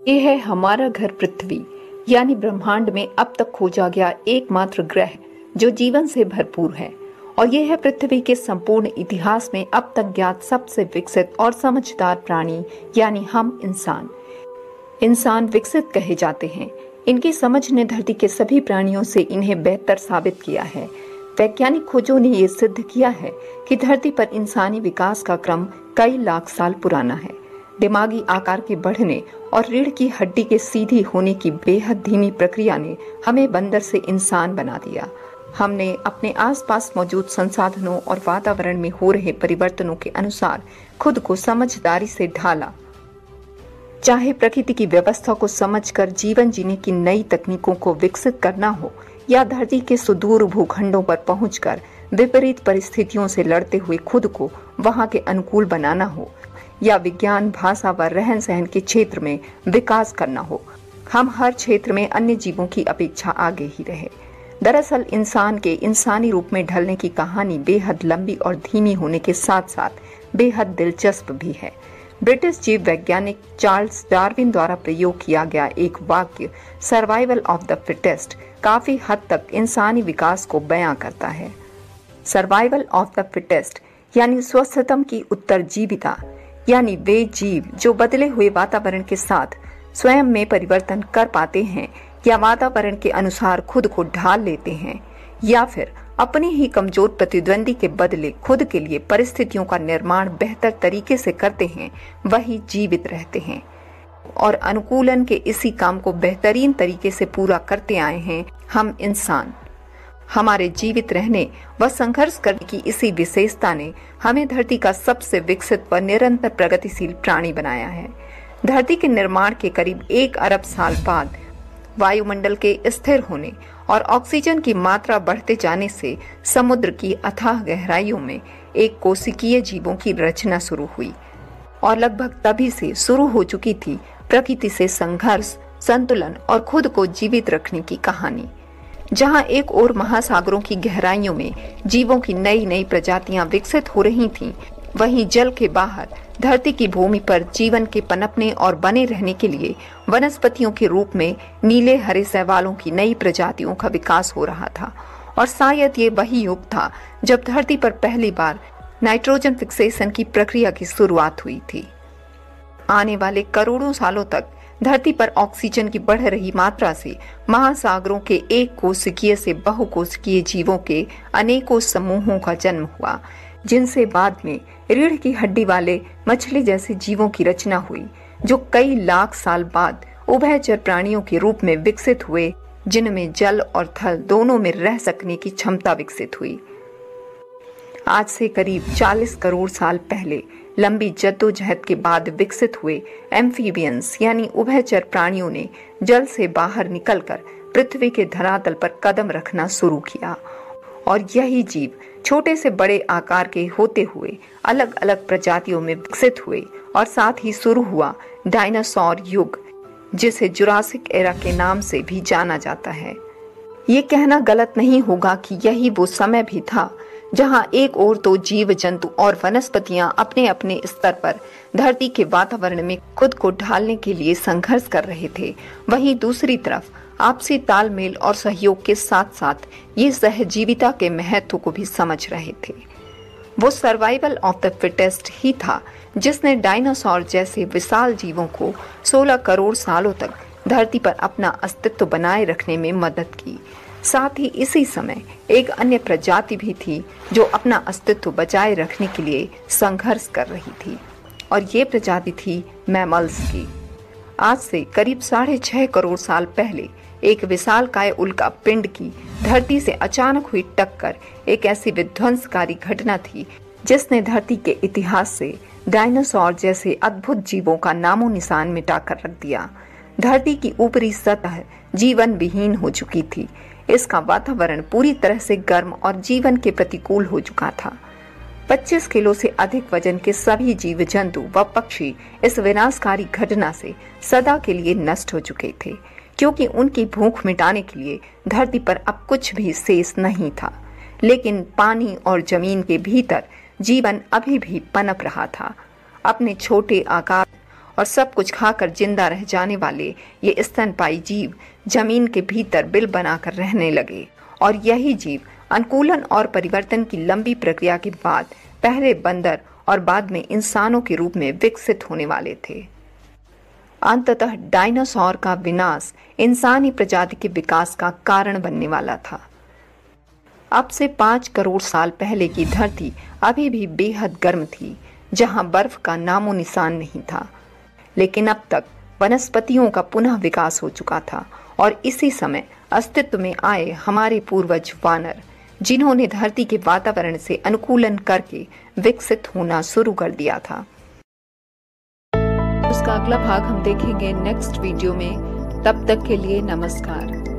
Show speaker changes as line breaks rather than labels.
ये है हमारा घर पृथ्वी, यानी ब्रह्मांड में अब तक खोजा गया एकमात्र ग्रह, जो जीवन से भरपूर है। और यह है पृथ्वी के संपूर्ण इतिहास में अब तक ज्ञात सबसे विकसित और समझदार प्राणी, यानी हम इंसान। इंसान विकसित कहे जाते हैं। इनकी समझ ने धरती के सभी प्राणियों से इन्हें बेहतर साबित किया है। वैज्ञानिक खोजों ने यह सिद्ध किया है कि धरती पर इंसानी विकास का क्रम कई लाख साल पुराना है। दिमागी आकार के बढ़ने और रीढ़ की हड्डी के सीधी होने की बेहद धीमी प्रक्रिया ने हमें बंदर से इंसान बना दिया। हमने अपने आसपास मौजूद संसाधनों और वातावरण में हो रहे परिवर्तनों के अनुसार खुद को समझदारी से ढाला। चाहे प्रकृति की व्यवस्था को समझकर जीवन जीने की नई तकनीकों को विकसित करना हो या धरती के सुदूर भूखंडों पर पहुंचकर विपरीत परिस्थितियों से लड़ते हुए खुद को वहाँ के अनुकूल बनाना हो या विज्ञान, भाषा व रहन सहन के क्षेत्र में विकास करना हो। हम हर क्षेत्र में अन्य जीवों की अपेक्षा आगे ही रहे। दरअसल इंसान के इंसानी रूप में ढलने की कहानी बेहद लंबी और धीमी होने के साथ साथ बेहद दिलचस्प भी है। ब्रिटिश जीव वैज्ञानिक चार्ल्स डार्विन द्वारा प्रयोग किया गया एक वाक्य, सर्वाइवल ऑफ़ द फिटेस्ट काफ़ी हद तक इंसानी विकास को बयां करता है। सर्वाइवल ऑफ़ द फिटेस्ट यानी स्वस्थतम की उत्तरजीविता यानी वे जीव जो बदले हुए वातावरण के साथ स्वयं में परिवर्तन कर पाते हैं या वातावरण के अनुसार खुद को ढाल लेते हैं, या फिर अपने ही कमज़ोर प्रतिद्वंदी के बदले खुद के लिए परिस्थितियों का निर्माण बेहतर तरीके से करते हैं, वही जीवित रहते हैं। और अनुकूलन के इसी काम को बेहतरीन तरीके से पूरा करते आए हैं हम इंसान। हमारे जीवित रहने व संघर्ष करने की इसी विशेषता ने हमें धरती का सबसे विकसित व निरंतर प्रगतिशील प्राणी बनाया है। धरती के निर्माण के करीब एक अरब साल बाद वायुमंडल के स्थिर होने और ऑक्सीजन की मात्रा बढ़ते जाने से समुद्र की अथाह गहराइयों में एक कोशिकीय जीवों की रचना शुरू हुई और लगभग तभी से शुरू हो चुकी थी प्रकृति से संघर्ष, संतुलन और खुद को जीवित रखने की कहानी। जहाँ एक और महासागरों की गहराइयों में जीवों की नई नई प्रजातियाँ विकसित हो रही थीं, वहीं जल के बाहर धरती की भूमि पर जीवन के पनपने और बने रहने के लिए वनस्पतियों के रूप में नीले हरे सैवालों की नई प्रजातियों का विकास हो रहा था। और शायद ये वही युग था जब धरती पर पहली बार नाइट्रोजन फिक्सेशन की प्रक्रिया की शुरुआत हुई थी। आने वाले करोड़ों सालों तक धरती पर ऑक्सीजन की बढ़ रही मात्रा से महासागरों के एक कोशिकीय से बहुकोशिकीय जीवों के अनेकों समूहों का जन्म हुआ, जिनसे बाद में रीढ़ की हड्डी वाले मछली जैसे जीवों की रचना हुई, जो कई लाख साल बाद उभयचर प्राणियों के रूप में विकसित हुए, जिनमें जल और थल दोनों में रह सकने की क्षमता विकसित हुई। आज से करीब 40 करोड़ साल पहले लंबी जद्दोजहद के बाद विकसित हुए एम्फीबियंस, यानी उभयचर प्राणियों ने जल से बाहर निकलकर पृथ्वी के धरातल पर कदम रखना शुरू किया। और यही जीव छोटे से बड़े आकार के होते हुए अलग अलग प्रजातियों में विकसित हुए और साथ ही शुरू हुआ डायनासोर युग, जिसे जुरासिक एरा के नाम से भी जाना जाता है। ये कहना गलत नहीं होगा कि यही वो समय भी था जहाँ एक और तो जीव जंतु और वनस्पतियाँ अपने अपने स्तर पर धरती के वातावरण में खुद को ढालने के लिए संघर्ष कर रहे थे, वहीं दूसरी तरफ़, आपसी तालमेल और सहयोग के साथ साथ ये सहजीविता के महत्व को भी समझ रहे थे। वो सर्वाइवल ऑफ़ द फिटेस्ट ही था, जिसने डायनासोर जैसे विशाल जीवों को 16 करोड़ सालों तक धरती पर अपना अस्तित्व बनाए रखने में मदद की। साथ ही इसी समय एक अन्य प्रजाति भी थी, जो अपना अस्तित्व बचाए रखने के लिए संघर्ष कर रही थी। और ये प्रजाति थी मैमल्स की। आज से करीब साढ़े छह करोड़ साल पहले एक विशाल काय उल्का पिंड की धरती से अचानक हुई टक्कर एक ऐसी विध्वंसकारी घटना थी, जिसने धरती के इतिहास से डायनासोर जैसे अद्भुत जीवों का नामो निशान मिटाकर रख दिया। धरती की ऊपरी सतह जीवन विहीन हो चुकी थी। इसका वातावरण पूरी तरह से गर्म और जीवन के प्रतिकूल हो चुका था। 25 किलो से अधिक वज़न के सभी जीव जंतु व पक्षी इस विनाशकारी घटना से सदा के लिए नष्ट हो चुके थे, क्योंकि उनकी भूख मिटाने के लिए धरती पर अब कुछ भी शेष नहीं था। लेकिन पानी और ज़मीन के भीतर जीवन अभी भी पनप रहा था। अपने छोटे आकार और सब कुछ खाकर ज़िंदा रह जाने वाले ये स्तनपाई जीव ज़मीन के भीतर बिल बनाकर रहने लगे। और यही जीव अनुकूलन और परिवर्तन की लंबी प्रक्रिया के बाद पहले बंदर और बाद में इंसानों के रूप में विकसित होने वाले थे। अंततः डायनासोर का विनाश इंसानी प्रजाति के विकास का कारण बनने वाला था। अब से पाँच करोड़ साल पहले की धरती अभी भी बेहद गर्म थी, जहाँ बर्फ़ का नामो निशान नहीं था। लेकिन अब तक वनस्पतियों का पुनः विकास हो चुका था और इसी समय अस्तित्व में आए हमारे पूर्वज वानर, जिन्होंने धरती के वातावरण से अनुकूलन करके विकसित होना शुरू कर दिया था। उसका अगला भाग हम देखेंगे नेक्स्ट वीडियो में। तब तक के लिए नमस्कार।